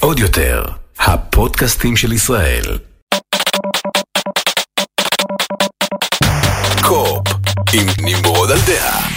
עוד יותר, הפודקאסטים של ישראל. קו אופ, עם נמרוד על דעה.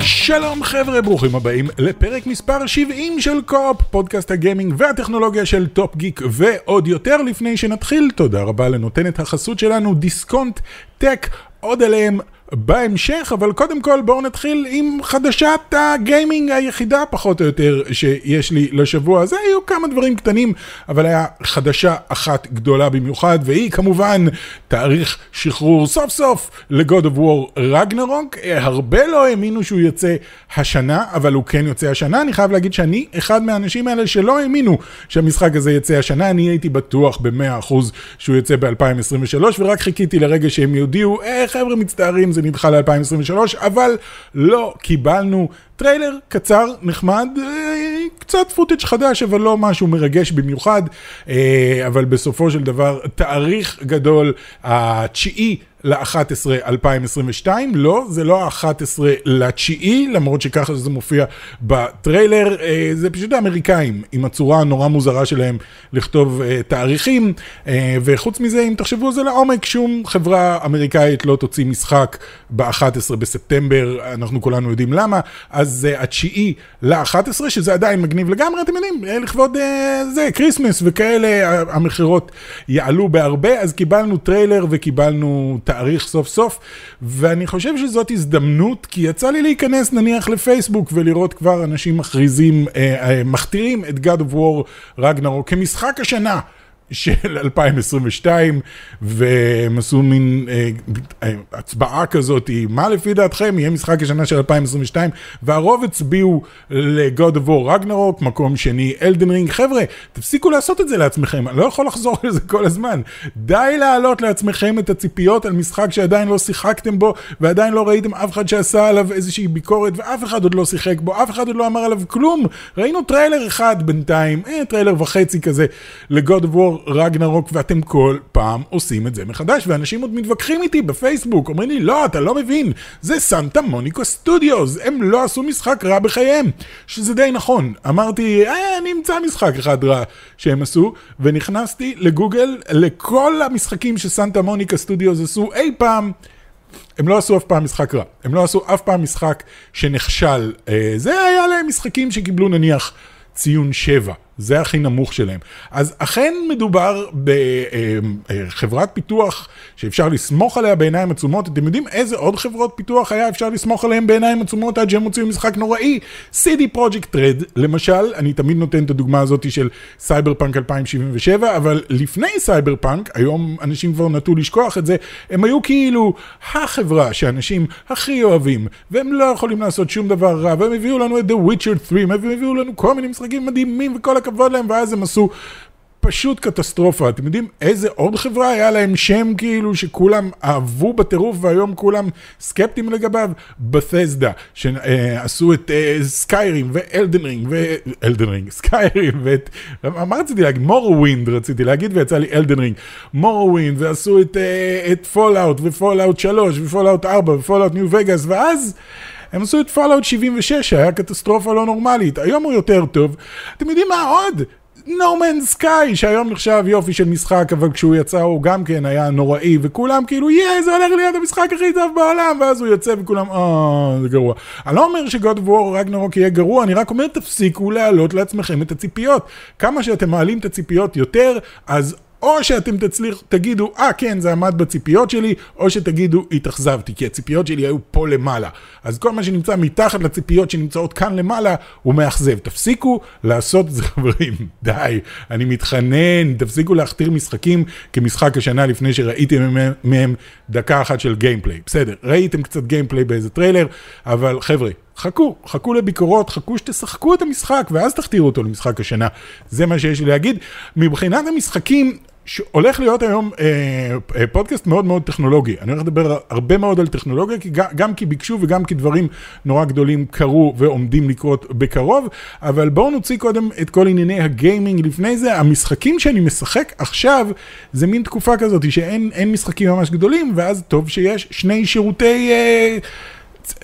שלום חבר'ה, ברוכים הבאים לפרק מספר 70 של קו אופ, פודקאסט הגיימינג והטכנולוגיה של טופ גיק ועוד יותר. לפני שנתחיל, תודה רבה לנותנת החסות שלנו, דיסקונט טק, עוד עליהם בהמשך, אבל קודם כל בואו נתחיל עם חדשת הגיימינג היחידה פחות או יותר שיש לי לשבוע הזה. היו כמה דברים קטנים, אבל היה חדשה אחת גדולה במיוחד, והיא כמובן תאריך שחרור סוף סוף ל-God of War רגנרוק. הרבה לא האמינו שהוא יוצא השנה, אבל הוא כן יוצא השנה. אני חייב להגיד שאני אחד מהאנשים האלה שלא האמינו שהמשחק הזה יצא השנה. אני הייתי בטוח ב-100% שהוא יוצא ב-2023, ורק חיכיתי לרגע שהם יודיעו, אה חבר'ה מצטערים, זה נדחה ל-2023, אבל לא קיבלנו. טריילר קצר, נחמד, אה, קצת footage חדש, אבל לא משהו מרגש במיוחד, אה, אבל בסופו של דבר תאריך גדול, התשיעי ל-11 2022, לא, זה לא ה-11 לתשיעי, למרות שככה זה מופיע בטריילר, אה, זה פשוט האמריקאים, עם הצורה הנורא מוזרה שלהם לכתוב אה, תאריכים, אה, וחוץ מזה, אם תחשבו על זה לעומק, שום חברה אמריקאית לא תוציא משחק ב-11 בספטמבר, אנחנו כולנו יודעים למה, אז זה התשיעי ל-11, שזה עדיין מגניב לגמרי, אתם יודעים, לכבוד זה, Christmas וכאלה, המכירות יעלו בהרבה, אז קיבלנו טריילר וקיבלנו... תאריך סוף סוף, ואני חושב שזאת הזדמנות, כי יצא לי להיכנס נניח לפייסבוק ולראות כבר אנשים מכריזים, אה, אה, מכתירים את God of War רגנרו כמשחק השנה. של 2022, והם עשו מין אה, הצבעה כזאת, מה לפי דעתכם יהיה משחק השנה של 2022, והרוב הצביעו ל-God of War רגנרוק, מקום שני אלדן רינג. חבר'ה, תפסיקו לעשות את זה לעצמכם, אני לא יכול לחזור לזה כל הזמן. די להעלות לעצמכם את הציפיות על משחק שעדיין לא שיחקתם בו, ועדיין לא ראיתם אף אחד שעשה עליו איזושהי ביקורת, ואף אחד עוד לא שיחק בו, אף אחד עוד לא אמר עליו כלום. ראינו טריילר אחד בינתיים, אה, טריילר וחצי כזה, ל-God of War Ragnarok ואתם כל פעם עושים את זה מחדש ואנשים עוד מתווכחים איתי בפייסבוק אומרים לי לא אתה לא מבין זה Santa Monica Studios הם לא עשו משחק רע בחייהם שזה די נכון אמרתי אה, אני אמצא משחק אחד רע שהם עשו ונכנסתי לגוגל לכל המשחקים ש Santa Monica Studios עשו אי פעם הם לא עשו אף פעם משחק רע, הם לא עשו אף פעם משחק שנכשל. אה, זה היה להם משחקים שקיבלו נניח ציון 7. זה הכי נמוך שלהם. אז אכן מדובר בחברת פיתוח שאפשר לסמוך עליה בעיניים עצומות. אתם יודעים איזה עוד חברות פיתוח היה אפשר לסמוך עליהן בעיניים עצומות עד שהם הוציאו משחק נוראי? CD Project Red, למשל, אני תמיד נותן את הדוגמה הזאת של סייבר פאנק 2077, אבל לפני סייבר פאנק, היום אנשים כבר נטו לשכוח את זה, הם היו כאילו החברה שאנשים הכי אוהבים, והם לא יכולים לעשות שום דבר רע, והם הביאו לנו את The Witcher 3, והם הביאו לנו כל מיני משחקים מדהימים וכל הכבוד. הכבוד להם, ואז הם עשו פשוט קטסטרופה. אתם יודעים איזה עוד חברה היה להם שם כאילו שכולם אהבו בטירוף והיום כולם סקפטיים לגביו? Bethesda, שעשו את Skyrim ו Elden Ring, ו Elden Ring, Skyrim ואת, מה רציתי להגיד? Morrowind רציתי להגיד ויצא לי Elden Ring. Morrowind ועשו את Fallout ו Fallout 3 ו Fallout 4 ו Fallout New Vegas ואז... הם עשו את Fallout 76 שהיה קטסטרופה לא נורמלית, היום הוא יותר טוב. אתם יודעים מה עוד? No Man's Sky, שהיום נחשב יופי של משחק, אבל כשהוא יצא הוא גם כן היה נוראי, וכולם כאילו, yeah, זה הולך להיות המשחק הכי טוב בעולם, ואז הוא יוצא וכולם, אה, זה גרוע. אני לא אומר ש God of War Ragnarok יהיה גרוע, אני רק אומר, תפסיקו להעלות לעצמכם את הציפיות. כמה שאתם מעלים את הציפיות יותר, אז או שאתם תצליחו, תגידו, אה כן, זה עמד בציפיות שלי, או שתגידו, התאכזבתי, כי הציפיות שלי היו פה למעלה. אז כל מה שנמצא מתחת לציפיות שנמצאות כאן למעלה, הוא מאכזב. תפסיקו לעשות את זה, חברים. די, אני מתחנן, תפסיקו להכתיר משחקים כמשחק השנה לפני שראיתם מהם דקה אחת של gameplay. בסדר, ראיתם קצת גיימפליי באיזה טריילר, אבל חבר'ה, חכו, חכו לביקורות, חכו שתשחקו את המשחק ואז תכתירו אותו למשחק השנה. זה מה שיש לי להגיד. מבחינת המשחקים, שהולך להיות היום אה, אה, פודקאסט מאוד מאוד טכנולוגי. אני הולך לדבר הרבה מאוד על טכנולוגיה, כי גם, גם כי ביקשו וגם כי דברים נורא גדולים קרו ועומדים לקרות בקרוב, אבל בואו נוציא קודם את כל ענייני הגיימינג. לפני זה, המשחקים שאני משחק עכשיו, זה מין תקופה כזאת שאין משחקים ממש גדולים, ואז טוב שיש שני שירותי... אה,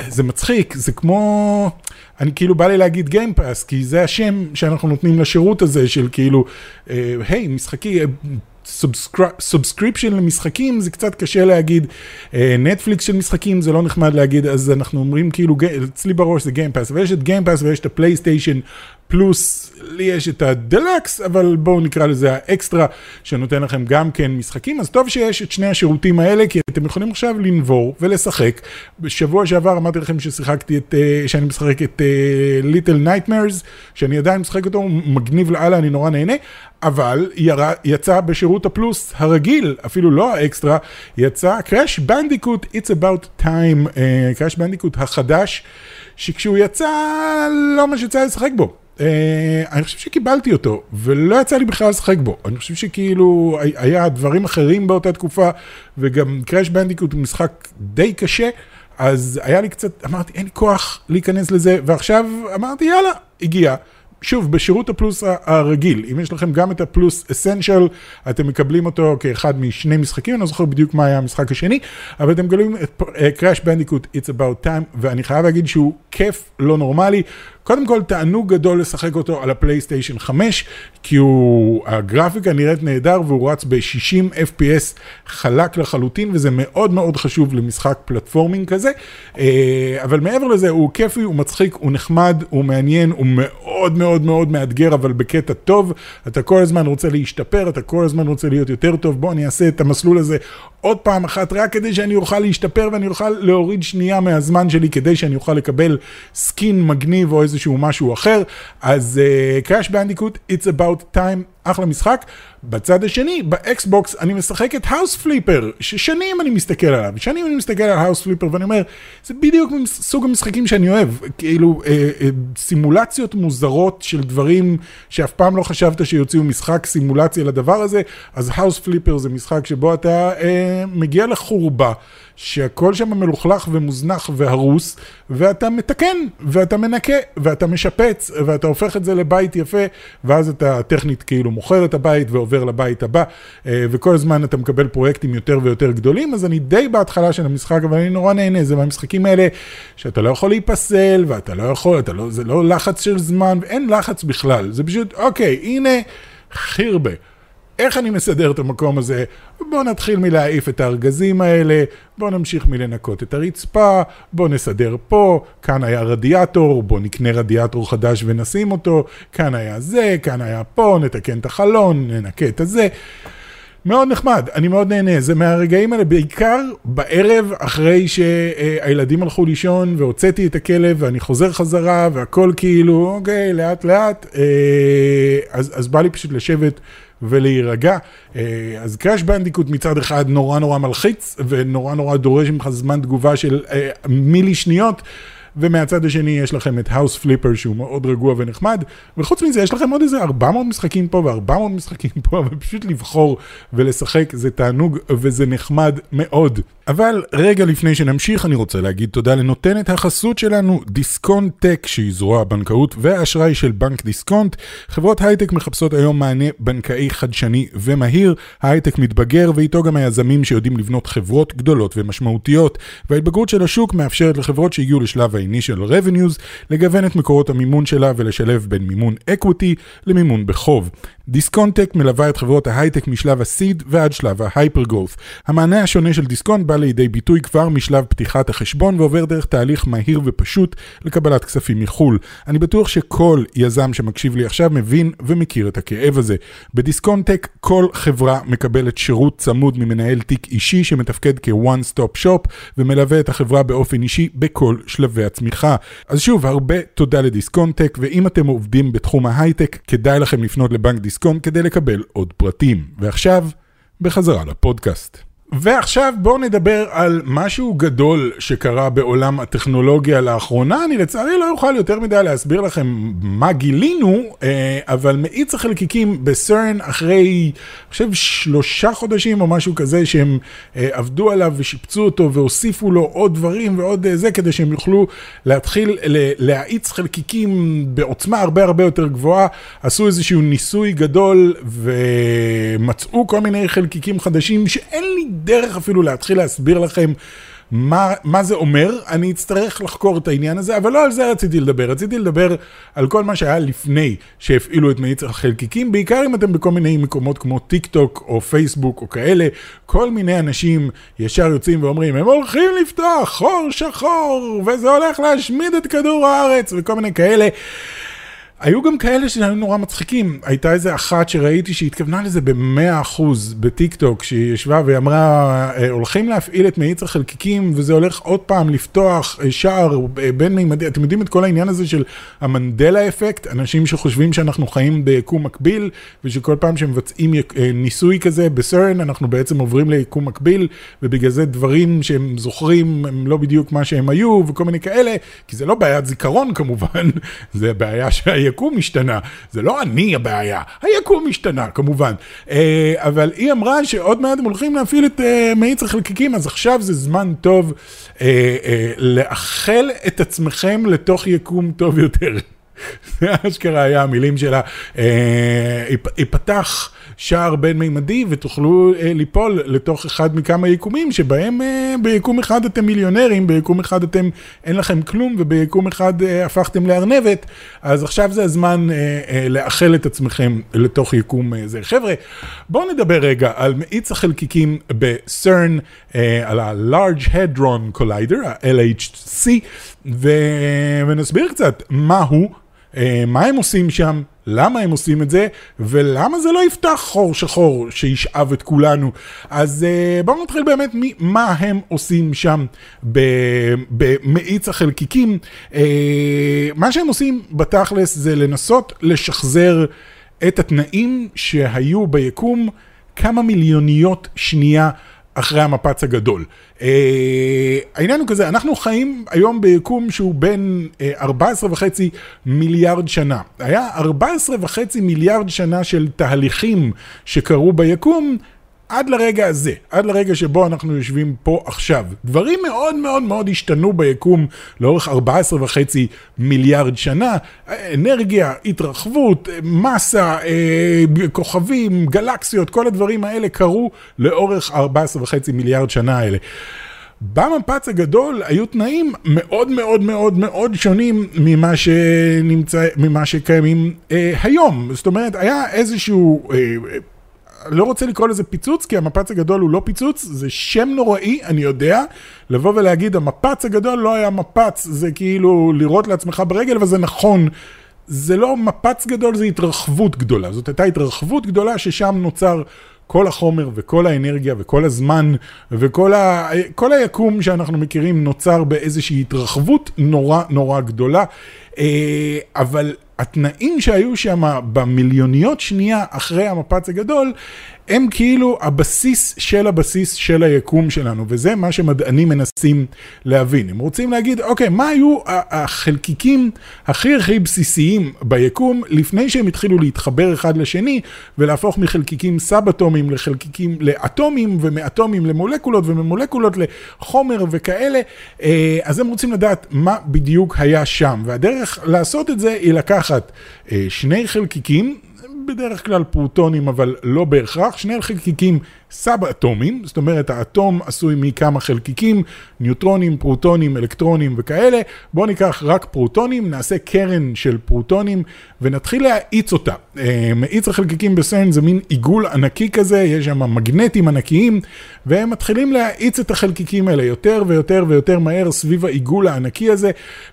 זה, מצחיק, זה כמו, אני כאילו בא לי להגיד Game Pass, כי זה השם שאנחנו נותנים לשירות הזה של כאילו, היי, hey, משחקי, subscription למשחקים זה קצת קשה להגיד, נטפליקס של משחקים זה לא נחמד להגיד, אז אנחנו אומרים כאילו, אצלי בראש זה Game Pass, ויש את Game Pass ויש את הפלייסטיישן פלוס, לי יש את הדלקס, אבל בואו נקרא לזה האקסטרה, שנותן לכם גם כן משחקים, אז טוב שיש את שני השירותים האלה, כי אתם יכולים עכשיו לנבור ולשחק. בשבוע שעבר אמרתי לכם ששיחקתי את, שאני משחק את Little Nightmares, שאני עדיין משחק אותו, מגניב לאללה, אני נורא נהנה, אבל. יצא בשירות הפלוס הרגיל, אפילו לא האקסטרה, יצא Crash Bandicoot It's About Time, Crash uh, Bandicoot החדש, שכשהוא יצא, לא ממש יצא לשחק בו. Uh, אני חושב שקיבלתי אותו, ולא יצא לי בכלל לשחק בו. אני חושב שכאילו היה דברים אחרים באותה תקופה, וגם Crash Bandicoot הוא משחק די קשה, אז היה לי קצת, אמרתי, אין לי כוח להיכנס לזה, ועכשיו אמרתי, יאללה, הגיע. שוב, בשירות הפלוס הרגיל, אם יש לכם גם את הפלוס Essential, אתם מקבלים אותו כאחד משני משחקים, אני לא זוכר בדיוק מה היה המשחק השני, אבל אתם מקבלים את Crash Bandicoot It's About Time, ואני חייב להגיד שהוא כיף לא נורמלי. קודם כל, תענוג גדול לשחק אותו על הפלייסטיישן 5, כי הוא, הגרפיקה נראית נהדר והוא רץ ב-60 FPS חלק לחלוטין, וזה מאוד מאוד חשוב למשחק פלטפורמינג כזה. אבל מעבר לזה, הוא כיפי, הוא מצחיק, הוא נחמד, הוא מעניין, הוא מאוד מאוד מאוד מאתגר, אבל בקטע טוב. אתה כל הזמן רוצה להשתפר, אתה כל הזמן רוצה להיות יותר טוב. בוא, אני אעשה את המסלול הזה עוד פעם אחת, רק כדי שאני אוכל להשתפר ואני אוכל להוריד שנייה מהזמן שלי, כדי שאני אוכל לקבל skin מגניב או איזשהו משהו אחר. אז Crash uh, Bandicoot, It's About Time, אחלה משחק. בצד השני, באקסבוקס, אני משחק את House Flipper, ששנים אני מסתכל עליו, שנים אני מסתכל על House Flipper ואני אומר, זה בדיוק סוג המשחקים שאני אוהב, כאילו אה, אה, סימולציות מוזרות של דברים שאף פעם לא חשבת שיוציאו משחק סימולציה לדבר הזה, אז House Flipper זה משחק שבו אתה אה, מגיע לחורבה. שהכל שם מלוכלך ומוזנח והרוס, ואתה מתקן, ואתה מנקה, ואתה משפץ, ואתה הופך את זה לבית יפה, ואז אתה טכנית כאילו מוכר את הבית ועובר לבית הבא, וכל הזמן אתה מקבל פרויקטים יותר ויותר גדולים, אז אני די בהתחלה של המשחק, אבל אני נורא נהנה, זה מהמשחקים האלה שאתה לא יכול להיפסל, ואתה לא יכול, לא, זה לא לחץ של זמן, ואין לחץ בכלל, זה פשוט, אוקיי, הנה חירבה. איך אני מסדר את המקום הזה? בואו נתחיל מלהעיף את הארגזים האלה, בואו נמשיך מלנקות את הרצפה, בואו נסדר פה, כאן היה רדיאטור, בואו נקנה רדיאטור חדש ונשים אותו, כאן היה זה, כאן היה פה, נתקן את החלון, ננקה את הזה. מאוד נחמד, אני מאוד נהנה, זה מהרגעים האלה, בעיקר בערב אחרי שהילדים הלכו לישון והוצאתי את הכלב ואני חוזר חזרה והכל כאילו, אוקיי, לאט לאט, אז, אז בא לי פשוט לשבת ולהירגע. אז Crash Bandicoot מצד אחד נורא נורא מלחיץ ונורא נורא דורש ממך זמן תגובה של מילי שניות. ומהצד השני יש לכם את House Flipper שהוא מאוד רגוע ונחמד, וחוץ מזה יש לכם עוד איזה 400 משחקים פה ו400 משחקים פה, ופשוט לבחור ולשחק זה תענוג וזה נחמד מאוד. אבל רגע לפני שנמשיך אני רוצה להגיד תודה לנותנת החסות שלנו, דיסקונטק, שהיא זרוע הבנקאות והאשראי של בנק דיסקונט. חברות הייטק מחפשות היום מענה בנקאי חדשני ומהיר, ההייטק מתבגר ואיתו גם היזמים שיודעים לבנות חברות גדולות ומשמעותיות, וההתבגרות של השוק מאפשרת לחברות שהגיעו לשלב ה-initial revenues לגוון את מקורות המימון שלה ולשלב בין מימון equity למימון בחוב. דיסקונטק מלווה את חברות ההייטק משלב ה seed ועד שלב ה hyper-growth. המענה השונה של דיסקונט בא לידי ביטוי כבר משלב פתיחת החשבון ועובר דרך תהליך מהיר ופשוט לקבלת כספים מחו"ל. אני בטוח שכל יזם שמקשיב לי עכשיו מבין ומכיר את הכאב הזה. בדיסקונטק כל חברה מקבלת שירות צמוד ממנהל תיק אישי שמתפקד כ-one stop shop ומלווה את החברה באופן אישי בכל שלבי הצמיחה. אז שוב, הרבה תודה לדיסקונטק, ואם אתם עובדים בתחום ההייטק, כדאי לכם לפנות לבנק דיסקונט כדי לקבל עוד פרטים. ועכשיו, בחזרה לפודקאסט. ועכשיו בואו נדבר על משהו גדול שקרה בעולם הטכנולוגיה לאחרונה. אני לצערי לא אוכל יותר מדי להסביר לכם מה גילינו, אבל מאיץ החלקיקים בסרן אחרי, אני חושב, שלושה חודשים או משהו כזה שהם עבדו עליו ושיפצו אותו והוסיפו לו עוד דברים ועוד זה כדי שהם יוכלו להתחיל להאיץ חלקיקים בעוצמה הרבה הרבה יותר גבוהה. עשו איזשהו ניסוי גדול ומצאו כל מיני חלקיקים חדשים שאין לי דרך אפילו להתחיל להסביר לכם מה, מה זה אומר, אני אצטרך לחקור את העניין הזה, אבל לא על זה רציתי לדבר, רציתי לדבר על כל מה שהיה לפני שהפעילו את מאיץ החלקיקים, בעיקר אם אתם בכל מיני מקומות כמו טיק טוק או פייסבוק או כאלה, כל מיני אנשים ישר יוצאים ואומרים, הם הולכים לפתוח חור שחור, וזה הולך להשמיד את כדור הארץ, וכל מיני כאלה. היו גם כאלה שהיו נורא מצחיקים, הייתה איזה אחת שראיתי שהתכוונה לזה במאה אחוז בטיק טוק, שהיא ישבה והיא אמרה, אה, הולכים להפעיל את מאיץ החלקיקים וזה הולך עוד פעם לפתוח אה, שער אה, בין מימדי, אתם יודעים את כל העניין הזה של המנדלה אפקט, אנשים שחושבים שאנחנו חיים ביקום מקביל, ושכל פעם שמבצעים ניסוי כזה בסרן, אנחנו בעצם עוברים ליקום מקביל, ובגלל זה דברים שהם זוכרים הם לא בדיוק מה שהם היו, וכל מיני כאלה, כי זה לא בעיית זיכרון כמובן, זה בעיה שה... היקום השתנה, זה לא אני הבעיה, היקום השתנה כמובן. אה, אבל היא אמרה שעוד מעט הם הולכים להפעיל את אה, מאיץ החלקיקים, אז עכשיו זה זמן טוב אה, לאחל את עצמכם לתוך יקום טוב יותר. זה אשכרה היה המילים שלה, ייפתח. שער בין-מימדי ותוכלו אה, ליפול לתוך אחד מכמה יקומים שבהם אה, ביקום אחד אתם מיליונרים, ביקום אחד אתם אין לכם כלום וביקום אחד אה, הפכתם לארנבת, אז עכשיו זה הזמן אה, אה, לאחל את עצמכם לתוך יקום אה, זה. חבר'ה, בואו נדבר רגע על מאיץ החלקיקים בסרן, אה, על ה-Large Hadron Collider, ה-LHC, ונסביר קצת מה הוא. אה, מה הם עושים שם, למה הם עושים את זה, ולמה זה לא יפתח חור שחור שישאב את כולנו. אז אה, בואו נתחיל באמת ממה הם עושים שם במאיץ החלקיקים. אה, מה שהם עושים בתכלס זה לנסות לשחזר את התנאים שהיו ביקום כמה מיליוניות שנייה אחרי המפץ הגדול. אה, העניין הוא כזה, אנחנו חיים היום ביקום שהוא בין 14 אה, וחצי מיליארד שנה. היה 14 וחצי מיליארד שנה של תהליכים שקרו ביקום. עד לרגע הזה, עד לרגע שבו אנחנו יושבים פה עכשיו. דברים מאוד מאוד מאוד השתנו ביקום לאורך 14 וחצי מיליארד שנה. אנרגיה, התרחבות, מסה, אה, כוכבים, גלקסיות, כל הדברים האלה קרו לאורך 14 וחצי מיליארד שנה האלה. במפץ הגדול היו תנאים מאוד מאוד מאוד מאוד שונים ממה, שנמצא, ממה שקיימים אה, היום. זאת אומרת, היה איזשהו... אה, לא רוצה לקרוא לזה פיצוץ, כי המפץ הגדול הוא לא פיצוץ, זה שם נוראי, אני יודע. לבוא ולהגיד, המפץ הגדול לא היה מפץ, זה כאילו לירות לעצמך ברגל, וזה נכון. זה לא מפץ גדול, זה התרחבות גדולה. זאת הייתה התרחבות גדולה ששם נוצר כל החומר וכל האנרגיה וכל הזמן וכל ה... כל היקום שאנחנו מכירים נוצר באיזושהי התרחבות נורא נורא גדולה. אה, אבל התנאים שהיו שם במיליוניות שנייה אחרי המפץ הגדול, הם כאילו הבסיס של הבסיס של היקום שלנו, וזה מה שמדענים מנסים להבין. הם רוצים להגיד, אוקיי, מה היו החלקיקים הכי הכי בסיסיים ביקום לפני שהם התחילו להתחבר אחד לשני ולהפוך מחלקיקים סאב-אטומיים לחלקיקים לאטומים ומאטומים למולקולות וממולקולות לחומר וכאלה, אה, אז הם רוצים לדעת מה בדיוק היה שם, והדרך לעשות את זה היא לקחת אה, שני חלקיקים, בדרך כלל פרוטונים, אבל לא בהכרח, שני חלקיקים סאב-אטומים, זאת אומרת האטום עשוי מכמה חלקיקים, ניוטרונים, פרוטונים, אלקטרונים וכאלה. בואו ניקח רק פרוטונים, נעשה קרן של פרוטונים ונתחיל להאיץ אותה. אה, מאיץ החלקיקים בסרן זה מין עיגול ענקי כזה, יש שם מגנטים ענקיים, והם מתחילים להאיץ את החלקיקים האלה יותר ויותר ויותר מהר סביב העיגול הענקי הזה,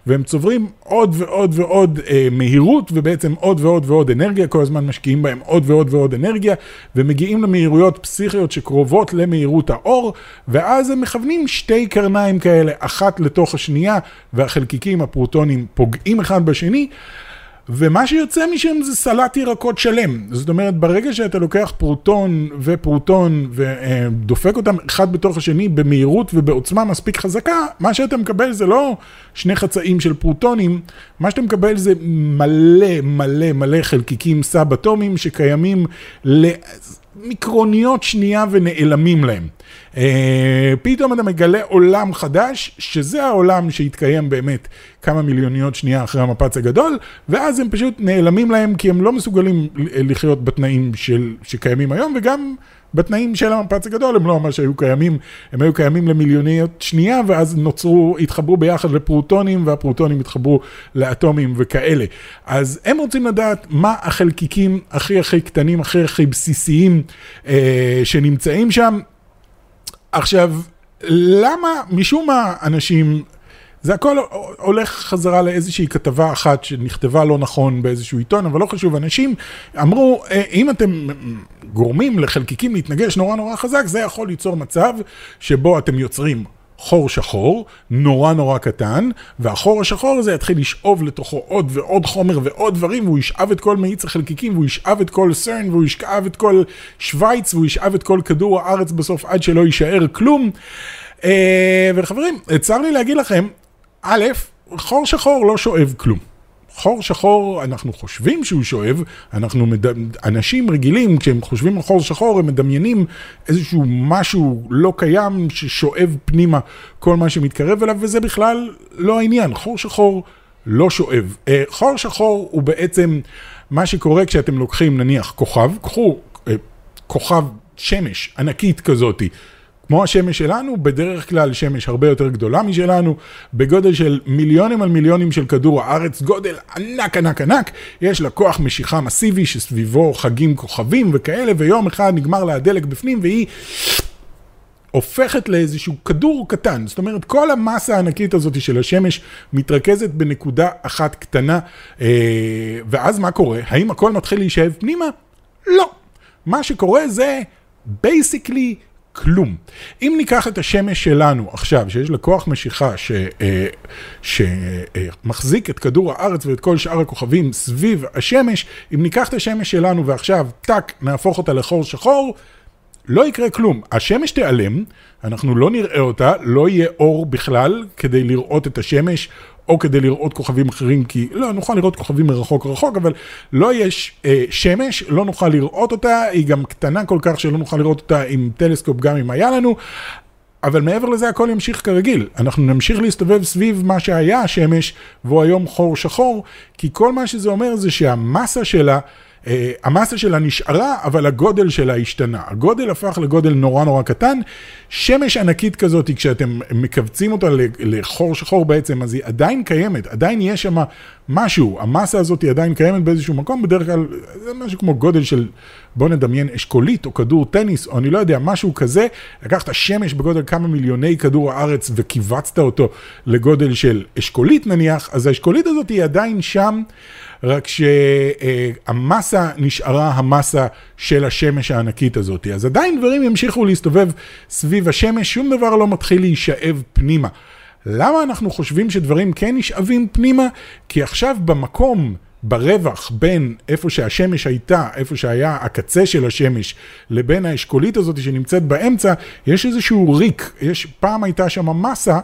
והם צוברים עוד ועוד ועוד אה, מהירות, ובעצם עוד ועוד ועוד אנרגיה, כל הזמן משקיעים בהם עוד ועוד ועוד אנרגיה, ומגיעים למהירויות פסיכיות. גלקסיות שקרובות למהירות האור, ואז הם מכוונים שתי קרניים כאלה, אחת לתוך השנייה, והחלקיקים, הפרוטונים, פוגעים אחד בשני. ומה שיוצא משם זה סלט ירקות שלם. זאת אומרת, ברגע שאתה לוקח פרוטון ופרוטון ודופק אותם אחד בתוך השני במהירות ובעוצמה מספיק חזקה, מה שאתה מקבל זה לא שני חצאים של פרוטונים, מה שאתה מקבל זה מלא מלא מלא חלקיקים סאב-אטומיים שקיימים ל... מיקרוניות שנייה ונעלמים להם. אה, פתאום אתה מגלה עולם חדש, שזה העולם שהתקיים באמת כמה מיליוניות שנייה אחרי המפץ הגדול, ואז הם פשוט נעלמים להם כי הם לא מסוגלים לחיות בתנאים של, שקיימים היום, וגם בתנאים של המפץ הגדול הם לא ממש היו קיימים, הם היו קיימים למיליוניות שנייה, ואז נוצרו, התחברו ביחד לפרוטונים, והפרוטונים התחברו לאטומים וכאלה. אז הם רוצים לדעת מה החלקיקים הכי הכי קטנים, הכי הכי בסיסיים אה, שנמצאים שם. עכשיו, למה, משום מה אנשים זה הכל הולך חזרה לאיזושהי כתבה אחת שנכתבה לא נכון באיזשהו עיתון, אבל לא חשוב, אנשים אמרו, אה, אם אתם גורמים לחלקיקים להתנגש נורא נורא חזק, זה יכול ליצור מצב שבו אתם יוצרים חור שחור, נורא נורא קטן, והחור השחור הזה יתחיל לשאוב לתוכו עוד ועוד חומר ועוד דברים, והוא ישאב את כל מאיץ החלקיקים, והוא ישאב את כל סרן, והוא ישאב את כל שווייץ, והוא ישאב את כל כדור הארץ בסוף עד שלא יישאר כלום. אה, וחברים, צר לי להגיד לכם, א', חור שחור לא שואב כלום. חור שחור, אנחנו חושבים שהוא שואב, אנחנו, מד... אנשים רגילים, כשהם חושבים על חור שחור, הם מדמיינים איזשהו משהו לא קיים ששואב פנימה כל מה שמתקרב אליו, וזה בכלל לא העניין. חור שחור לא שואב. אה, חור שחור הוא בעצם מה שקורה כשאתם לוקחים נניח כוכב, קחו אה, כוכב שמש ענקית כזאתי. כמו השמש שלנו, בדרך כלל שמש הרבה יותר גדולה משלנו, בגודל של מיליונים על מיליונים של כדור הארץ, גודל ענק ענק ענק, יש לה כוח משיכה מסיבי שסביבו חגים כוכבים וכאלה, ויום אחד נגמר לה הדלק בפנים והיא... הופכת לאיזשהו כדור קטן, זאת אומרת כל המסה הענקית הזאת של השמש מתרכזת בנקודה אחת קטנה, אה, ואז מה קורה? האם הכל מתחיל להישאב פנימה? לא. מה שקורה זה basically כלום. אם ניקח את השמש שלנו עכשיו, שיש לה כוח משיכה שמחזיק את כדור הארץ ואת כל שאר הכוכבים סביב השמש, אם ניקח את השמש שלנו ועכשיו, טאק, נהפוך אותה לחור שחור, לא יקרה כלום. השמש תיעלם, אנחנו לא נראה אותה, לא יהיה אור בכלל כדי לראות את השמש או כדי לראות כוכבים אחרים, כי לא, נוכל לראות כוכבים מרחוק רחוק, אבל לא יש אה, שמש, לא נוכל לראות אותה, היא גם קטנה כל כך שלא נוכל לראות אותה עם טלסקופ גם אם היה לנו. אבל מעבר לזה הכל ימשיך כרגיל, אנחנו נמשיך להסתובב סביב מה שהיה השמש, והוא היום חור שחור, כי כל מה שזה אומר זה שהמסה שלה המסה שלה נשארה, אבל הגודל שלה השתנה. הגודל הפך לגודל נורא נורא קטן. שמש ענקית כזאת, כשאתם מכווצים אותה לחור שחור בעצם, אז היא עדיין קיימת, עדיין יש שם משהו. המסה הזאת היא עדיין קיימת באיזשהו מקום, בדרך כלל זה משהו כמו גודל של, בוא נדמיין, אשכולית או כדור טניס, או אני לא יודע, משהו כזה. לקחת שמש בגודל כמה מיליוני כדור הארץ וכיווצת אותו לגודל של אשכולית נניח, אז האשכולית הזאת היא עדיין שם. רק שהמסה נשארה המסה של השמש הענקית הזאת. אז עדיין דברים ימשיכו להסתובב סביב השמש, שום דבר לא מתחיל להישאב פנימה. למה אנחנו חושבים שדברים כן נשאבים פנימה? כי עכשיו במקום, ברווח בין איפה שהשמש הייתה, איפה שהיה הקצה של השמש, לבין האשכולית הזאת שנמצאת באמצע, יש איזשהו ריק, יש, פעם הייתה שם מסה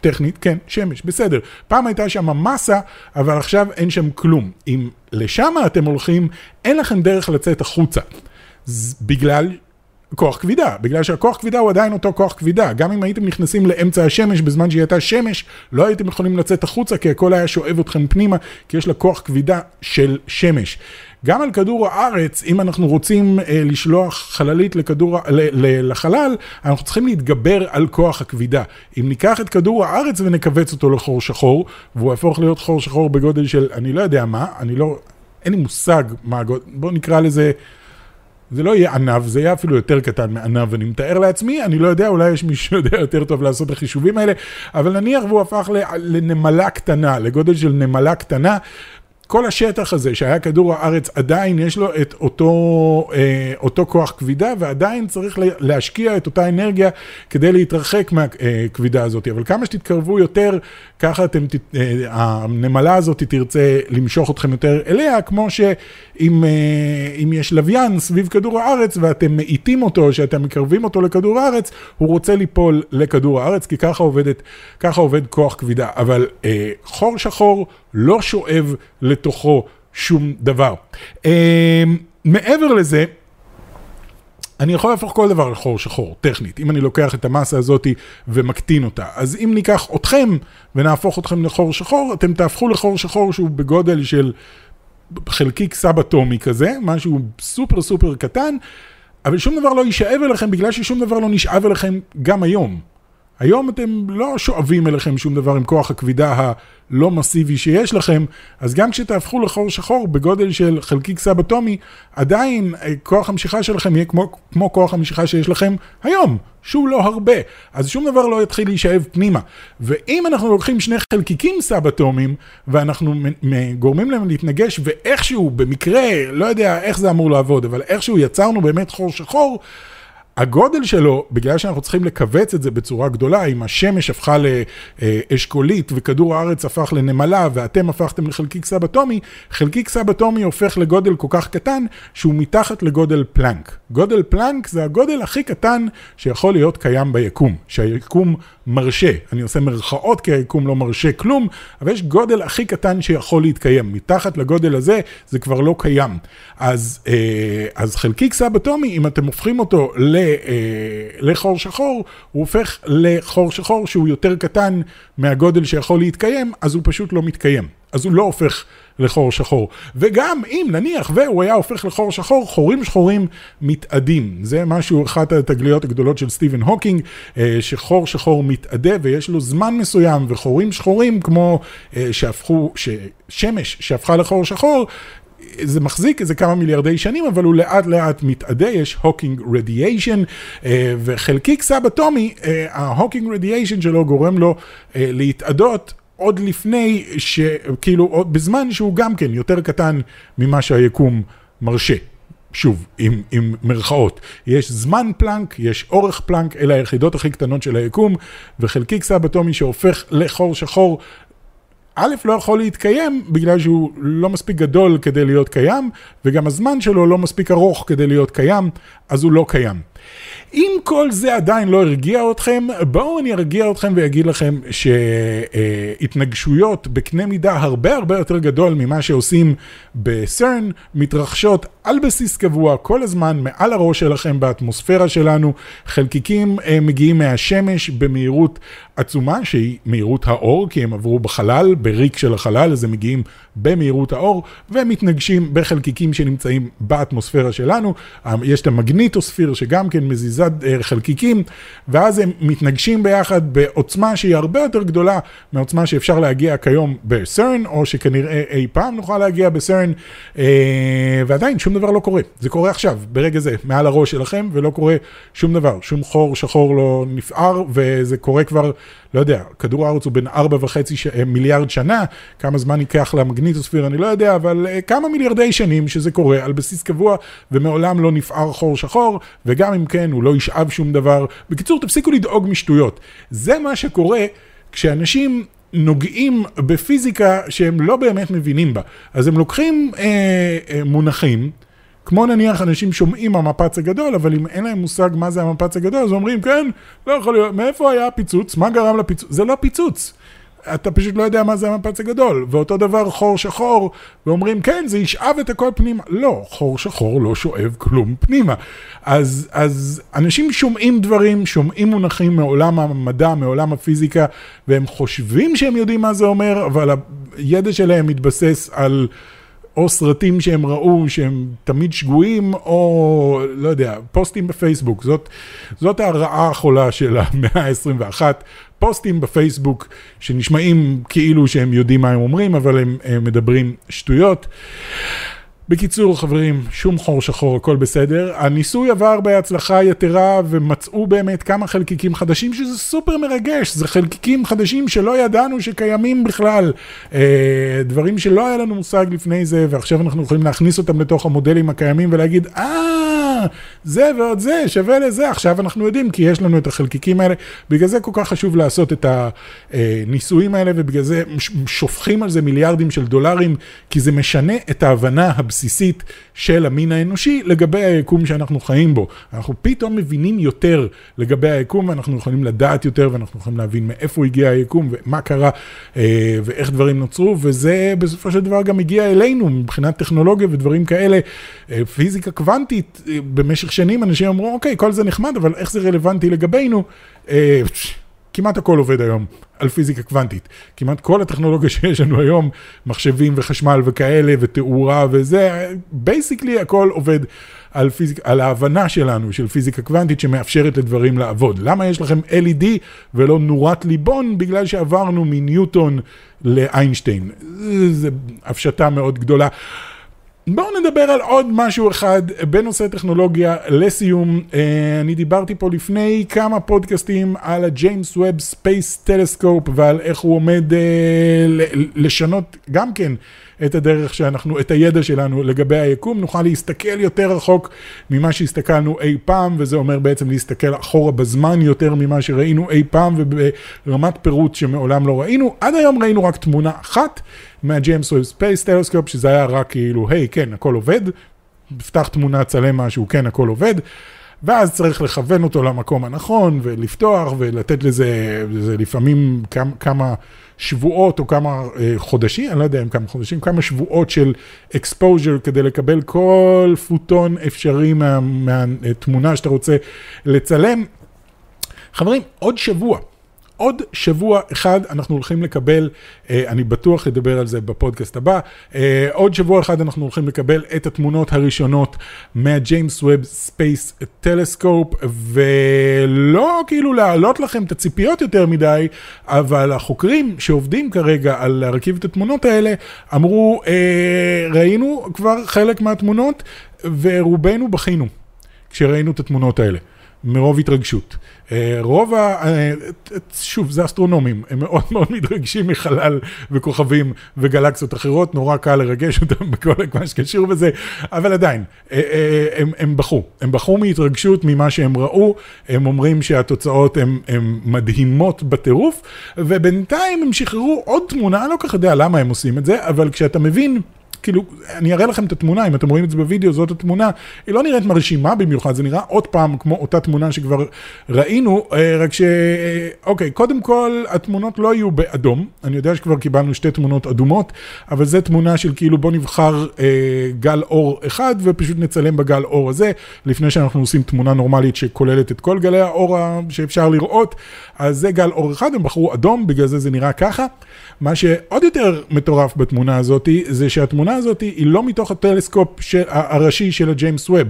טכנית, כן, שמש, בסדר. פעם הייתה שם מסה, אבל עכשיו אין שם כלום. אם לשם אתם הולכים, אין לכם דרך לצאת החוצה. בגלל כוח כבידה, בגלל שהכוח כבידה הוא עדיין אותו כוח כבידה. גם אם הייתם נכנסים לאמצע השמש בזמן שהיא הייתה שמש, לא הייתם יכולים לצאת החוצה, כי הכל היה שואב אתכם פנימה, כי יש לה כוח כבידה של שמש. גם על כדור הארץ, אם אנחנו רוצים אה, לשלוח חללית לכדור, ל, ל, לחלל, אנחנו צריכים להתגבר על כוח הכבידה. אם ניקח את כדור הארץ ונכווץ אותו לחור שחור, והוא יהפוך להיות חור שחור בגודל של, אני לא יודע מה, אני לא, אין לי מושג מה הגודל, בואו נקרא לזה... זה לא יהיה ענב, זה יהיה אפילו יותר קטן מענב, אני מתאר לעצמי, אני לא יודע, אולי יש מישהו שיודע יותר טוב לעשות את החישובים האלה, אבל נניח והוא הפך לנמלה קטנה, לגודל של נמלה קטנה, כל השטח הזה שהיה כדור הארץ עדיין יש לו את אותו, אה, אותו כוח כבידה ועדיין צריך להשקיע את אותה אנרגיה כדי להתרחק מהכבידה הזאת. אבל כמה שתתקרבו יותר, ככה אתם, אה, הנמלה הזאת תרצה למשוך אתכם יותר אליה, כמו שאם אה, יש לוויין סביב כדור הארץ ואתם מאיטים אותו, שאתם מקרבים אותו לכדור הארץ, הוא רוצה ליפול לכדור הארץ, כי ככה, עובדת, ככה עובד כוח כבידה. אבל חור שחור לא שואב לתוכו שום דבר. מעבר לזה, אני יכול להפוך כל דבר לחור שחור, טכנית, אם אני לוקח את המסה הזאת ומקטין אותה. אז אם ניקח אתכם ונהפוך אתכם לחור שחור, אתם תהפכו לחור שחור שהוא בגודל של חלקיק סאב-אטומי כזה, משהו סופר סופר קטן, אבל שום דבר לא יישאב אליכם בגלל ששום דבר לא נשאב אליכם גם היום. היום אתם לא שואבים אליכם שום דבר עם כוח הכבידה הלא מסיבי שיש לכם, אז גם כשתהפכו לחור שחור בגודל של חלקיק סאב-אטומי, עדיין אה, כוח המשיכה שלכם יהיה כמו, כמו כוח המשיכה שיש לכם היום, שהוא לא הרבה, אז שום דבר לא יתחיל להישאב פנימה. ואם אנחנו לוקחים שני חלקיקים סאב-אטומיים, ואנחנו גורמים להם להתנגש, ואיכשהו, במקרה, לא יודע איך זה אמור לעבוד, אבל איכשהו יצרנו באמת חור שחור, הגודל שלו, בגלל שאנחנו צריכים לכווץ את זה בצורה גדולה, אם השמש הפכה לאשכולית וכדור הארץ הפך לנמלה ואתם הפכתם לחלקיק סאב-אטומי, חלקיק סאב-אטומי הופך לגודל כל כך קטן שהוא מתחת לגודל פלנק. גודל פלנק זה הגודל הכי קטן שיכול להיות קיים ביקום, שהיקום מרשה. אני עושה מרכאות כי היקום לא מרשה כלום, אבל יש גודל הכי קטן שיכול להתקיים. מתחת לגודל הזה זה כבר לא קיים. אז, אה, אז חלקיק סאב-אטומי, אם אתם הופכים אותו. אה, לחור שחור, הוא הופך לחור שחור שהוא יותר קטן מהגודל שיכול להתקיים, אז הוא פשוט לא מתקיים. אז הוא לא הופך לחור שחור. וגם אם נניח והוא היה הופך לחור שחור, חורים שחורים מתאדים. זה משהו, אחת התגליות הגדולות של סטיבן הוקינג, אה, שחור שחור מתאדה ויש לו זמן מסוים, וחורים שחורים כמו אה, שהפכו, ששמש שהפכה לחור שחור, זה מחזיק איזה כמה מיליארדי שנים, אבל הוא לאט לאט מתאדה, יש Hawking radiation, אה, וחלקיק סאב-אטומי, אה, ה Hawking radiation שלו גורם לו להתאדות. עוד לפני, כאילו, עוד בזמן שהוא גם כן יותר קטן ממה שהיקום מרשה. שוב, עם, עם מרכאות. יש זמן פלנק, יש אורך פלנק, אלה היחידות הכי קטנות של היקום, וחלקיק סאב-אטומי שהופך לחור שחור א', לא יכול להתקיים בגלל שהוא לא מספיק גדול כדי להיות קיים, וגם הזמן שלו לא מספיק ארוך כדי להיות קיים, אז הוא לא קיים. אם כל זה עדיין לא הרגיע אתכם, בואו אני ארגיע אתכם ואגיד לכם שהתנגשויות בקנה מידה הרבה הרבה יותר גדול ממה שעושים בסרן, מתרחשות על בסיס קבוע כל הזמן מעל הראש שלכם באטמוספירה שלנו. חלקיקים אה, מגיעים מהשמש במהירות עצומה שהיא מהירות האור, כי הם עברו בחלל, בריק של החלל, אז הם מגיעים במהירות האור, והם מתנגשים בחלקיקים שנמצאים באטמוספירה שלנו. יש את המגניטוספיר שגם כן מזיזה אה, חלקיקים, ואז הם מתנגשים ביחד בעוצמה שהיא הרבה יותר גדולה מעוצמה שאפשר להגיע כיום בסרן, או שכנראה אי פעם נוכל להגיע בסרן, אה, ועדיין שום דבר לא קורה. זה קורה עכשיו, ברגע זה, מעל הראש שלכם, ולא קורה שום דבר, שום חור שחור לא נפער, וזה קורה כבר, לא יודע, כדור הארץ הוא בין 4.5 ש... אה, מיליארד שנה, כמה זמן ייקח למגניטוספיר אני לא יודע, אבל כמה מיליארדי שנים שזה קורה על בסיס קבוע, ומעולם לא נפער חור שחור, וגם אם כן, הוא לא ישאב שום דבר. בקיצור, תפסיקו לדאוג משטויות. זה מה שקורה כשאנשים נוגעים בפיזיקה שהם לא באמת מבינים בה. אז הם לוקחים אה, אה, מונחים, כמו נניח אנשים שומעים המפץ הגדול, אבל אם אין להם מושג מה זה המפץ הגדול, אז אומרים, כן, לא יכול להיות, מאיפה היה הפיצוץ? מה גרם לפיצוץ? זה לא פיצוץ. אתה פשוט לא יודע מה זה המפץ הגדול. ואותו דבר חור שחור, ואומרים, כן, זה ישאב את הכל פנימה. לא, חור שחור לא שואב כלום פנימה. אז, אז אנשים שומעים דברים, שומעים מונחים מעולם המדע, מעולם הפיזיקה, והם חושבים שהם יודעים מה זה אומר, אבל הידע שלהם מתבסס על... או סרטים שהם ראו שהם תמיד שגויים, או לא יודע, פוסטים בפייסבוק. זאת, זאת הרעה החולה של המאה ה-21. פוסטים בפייסבוק שנשמעים כאילו שהם יודעים מה הם אומרים, אבל הם, הם מדברים שטויות. בקיצור, חברים, שום חור שחור, הכל בסדר. הניסוי עבר בהצלחה יתרה ומצאו באמת כמה חלקיקים חדשים, שזה סופר מרגש. זה חלקיקים חדשים שלא ידענו שקיימים בכלל. אה, דברים שלא היה לנו מושג לפני זה, ועכשיו אנחנו יכולים להכניס אותם לתוך המודלים הקיימים ולהגיד, אה, זה ועוד זה שווה לזה. עכשיו אנחנו יודעים, כי יש לנו את החלקיקים האלה. בגלל זה כל כך חשוב לעשות את הניסויים האלה, ובגלל זה שופכים על זה מיליארדים של דולרים, כי זה משנה את ההבנה הבסיסית של המין האנושי לגבי היקום שאנחנו חיים בו. אנחנו פתאום מבינים יותר לגבי היקום, ואנחנו יכולים לדעת יותר, ואנחנו יכולים להבין מאיפה הגיע היקום, ומה קרה, אה, ואיך דברים נוצרו, וזה בסופו של דבר גם הגיע אלינו מבחינת טכנולוגיה ודברים כאלה. אה, פיזיקה קוונטית אה, במשך שנים אנשים אמרו, אוקיי, כל זה נחמד, אבל איך זה רלוונטי לגבינו? אה, כמעט הכל עובד היום על פיזיקה קוונטית. כמעט כל הטכנולוגיה שיש לנו היום, מחשבים וחשמל וכאלה, ותאורה וזה, basically הכל עובד על, פיזיק, על ההבנה שלנו של פיזיקה קוונטית שמאפשרת לדברים לעבוד. למה יש לכם LED ולא נורת ליבון? בגלל שעברנו מניוטון לאיינשטיין. זו הפשטה מאוד גדולה. בואו נדבר על עוד משהו אחד בנושא טכנולוגיה לסיום. אה, אני דיברתי פה לפני כמה פודקאסטים על ה James Webb Space Telescope ועל איך הוא עומד אה, לשנות גם כן את הדרך שאנחנו, את הידע שלנו לגבי היקום, נוכל להסתכל יותר רחוק ממה שהסתכלנו אי פעם, וזה אומר בעצם להסתכל אחורה בזמן יותר ממה שראינו אי פעם וברמת פירוט שמעולם לא ראינו. עד היום ראינו רק תמונה אחת מה James Webb Space Telescope, שזה היה רק כאילו, היי, כן, הכל עובד, פתח תמונה, צלם משהו, כן, הכל עובד. ואז צריך לכוון אותו למקום הנכון, ולפתוח, ולתת לזה, לזה לפעמים כמה, כמה שבועות או כמה אה, חודשים, אני לא יודע אם כמה חודשים, כמה שבועות של exposure כדי לקבל כל פוטון אפשרי מהתמונה מה, שאתה רוצה לצלם. חברים, עוד שבוע. עוד שבוע אחד אנחנו הולכים לקבל, אה, אני בטוח לדבר על זה בפודקאסט הבא, אה, עוד שבוע אחד אנחנו הולכים לקבל את התמונות הראשונות מה James Webb Space Telescope, ולא כאילו להעלות לכם את הציפיות יותר מדי, אבל החוקרים שעובדים כרגע על להרכיב את התמונות האלה, אמרו, אה, ראינו כבר חלק מהתמונות, ורובנו בכינו כשראינו את התמונות האלה. מרוב התרגשות. אה, רוב ה... אה, שוב, זה אסטרונומים, הם מאוד מאוד מתרגשים מחלל וכוכבים וגלקסיות אחרות, נורא קל לרגש אותם בכל מה שקשור בזה, אבל עדיין, אה, הם, הם בכו, הם בכו מהתרגשות ממה שהם ראו, הם אומרים שהתוצאות הן מדהימות בטירוף, ובינתיים הם שחררו עוד תמונה, אני לא כל כך יודע למה הם עושים את זה, אבל כשאתה מבין... כאילו, אני אראה לכם את התמונה, אם אתם רואים את זה בווידאו, זאת התמונה, היא לא נראית מרשימה במיוחד, זה נראה עוד פעם כמו אותה תמונה שכבר ראינו, אה, רק ש... אה, אוקיי, קודם כל, התמונות לא יהיו באדום, אני יודע שכבר קיבלנו שתי תמונות אדומות, אבל זו תמונה של כאילו בוא נבחר אה, גל אור אחד ופשוט נצלם בגל אור הזה, לפני שאנחנו עושים תמונה נורמלית שכוללת את כל גלי האור שאפשר לראות, אז זה גל אור אחד, הם בחרו אדום, בגלל זה זה נראה ככה. מה שעוד יותר מטורף בתמונה הזאת, זה שהתמונה הזאת היא לא מתוך הטלסקופ של, הראשי של הג'יימס ווב.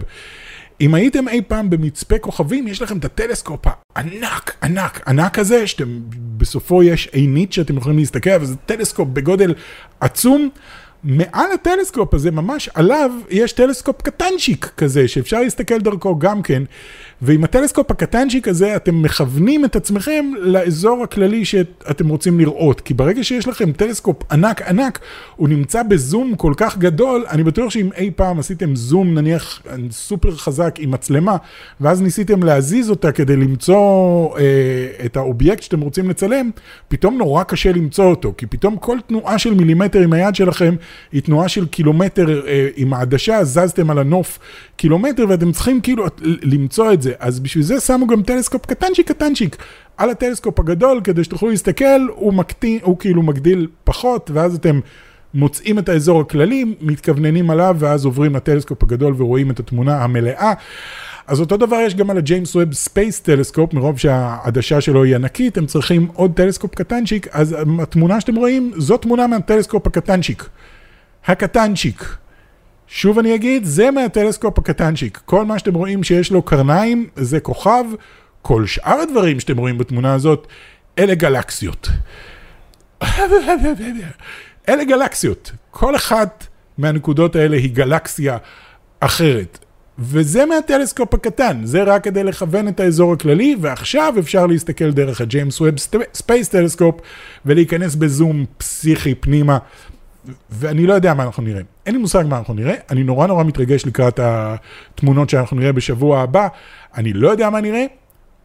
אם הייתם אי פעם במצפה כוכבים, יש לכם את הטלסקופ הענק, ענק, ענק הזה, שאתם, בסופו יש עינית שאתם יכולים להסתכל, אבל זה טלסקופ בגודל עצום. מעל הטלסקופ הזה, ממש עליו, יש טלסקופ קטנצ'יק כזה, שאפשר להסתכל דרכו גם כן. ועם הטלסקופ הקטנצ'יק הזה אתם מכוונים את עצמכם לאזור הכללי שאתם רוצים לראות. כי ברגע שיש לכם טלסקופ ענק ענק, הוא נמצא בזום כל כך גדול, אני בטוח שאם אי פעם עשיתם זום נניח סופר חזק עם מצלמה, ואז ניסיתם להזיז אותה כדי למצוא אה, את האובייקט שאתם רוצים לצלם, פתאום נורא קשה למצוא אותו, כי פתאום כל תנועה של מילימטר עם היד שלכם היא תנועה של קילומטר אה, עם העדשה, זזתם על הנוף קילומטר ואתם צריכים כאילו למצוא את זה. אז בשביל זה שמו גם טלסקופ קטנצ'יק קטנצ'יק על הטלסקופ הגדול, כדי שתוכלו להסתכל, הוא מקטין, הוא כאילו מגדיל פחות, ואז אתם מוצאים את האזור הכללי, מתכווננים עליו, ואז עוברים לטלסקופ הגדול ורואים את התמונה המלאה. אז אותו דבר יש גם על ה James Webb Space Telescope, מרוב שהעדשה שלו היא ענקית, הם צריכים עוד טלסקופ קטנצ'יק, אז התמונה שאתם רואים, זו תמונה מהטלסקופ הקטנצ'יק. הקטנצ'יק. שוב אני אגיד, זה מהטלסקופ הקטנצ'יק. כל מה שאתם רואים שיש לו קרניים זה כוכב, כל שאר הדברים שאתם רואים בתמונה הזאת, אלה גלקסיות. אלה גלקסיות. כל אחת מהנקודות האלה היא גלקסיה אחרת. וזה מהטלסקופ הקטן, זה רק כדי לכוון את האזור הכללי, ועכשיו אפשר להסתכל דרך ה James Webb Space Telescope ולהיכנס בזום פסיכי פנימה ואני לא יודע מה אנחנו נראה. אין לי מושג מה אנחנו נראה, אני נורא נורא מתרגש לקראת התמונות שאנחנו נראה בשבוע הבא. אני לא יודע מה נראה,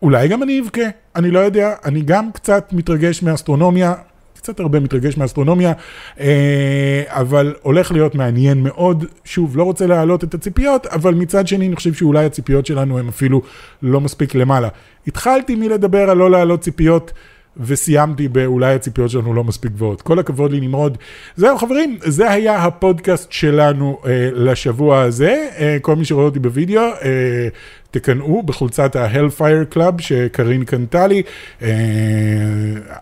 אולי גם אני אבכה, אני לא יודע, אני גם קצת מתרגש מאסטרונומיה, קצת הרבה מתרגש מאסטרונומיה, אה, אבל הולך להיות מעניין מאוד. שוב, לא רוצה להעלות את הציפיות, אבל מצד שני אני חושב שאולי הציפיות שלנו הן אפילו לא מספיק למעלה. התחלתי מלדבר על לא להעלות ציפיות. וסיימתי באולי הציפיות שלנו לא מספיק גבוהות. כל הכבוד לי נמרוד. זהו חברים, זה היה הפודקאסט שלנו אה, לשבוע הזה. אה, כל מי שרואה אותי בווידאו, אה, תקנאו בחולצת ה-Hellfire Club שקרין קנתה לי. אה,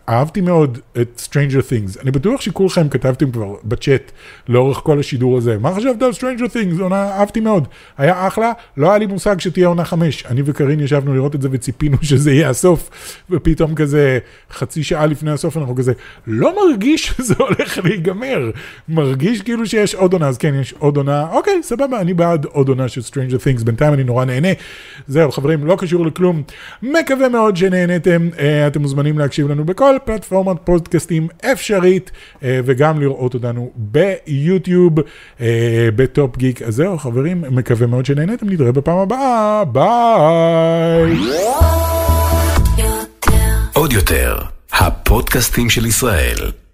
אהבתי מאוד את Stranger Things. אני בטוח שכולכם כתבתם כבר בצ'אט לאורך כל השידור הזה. מה חשבת על Stranger Things? עונה, אהבתי מאוד. היה אחלה, לא היה לי מושג שתהיה עונה חמש. אני וקרין ישבנו לראות את זה וציפינו שזה יהיה הסוף, ופתאום כזה חצי שעה לפני הסוף אנחנו כזה, לא מרגיש שזה הולך להיגמר. מרגיש כאילו שיש עוד עונה, אז כן, יש עוד עונה. אוקיי, סבבה, אני בעד עוד עונה של Stranger Things. בינתיים אני נורא נהנה. זהו, חברים, לא קשור לכלום. מקווה מאוד שנהנתם. אה, אתם מוזמנים להקשיב לנו בכל פלטפורמת פודקאסטים אפשרית, אה, וגם לראות אותנו ביוטיוב, אה, בטופ גיק. אז זהו, חברים, מקווה מאוד שנהנתם. נתראה בפעם הבאה. ביי. עוד יותר, הפודקאסטים של ישראל.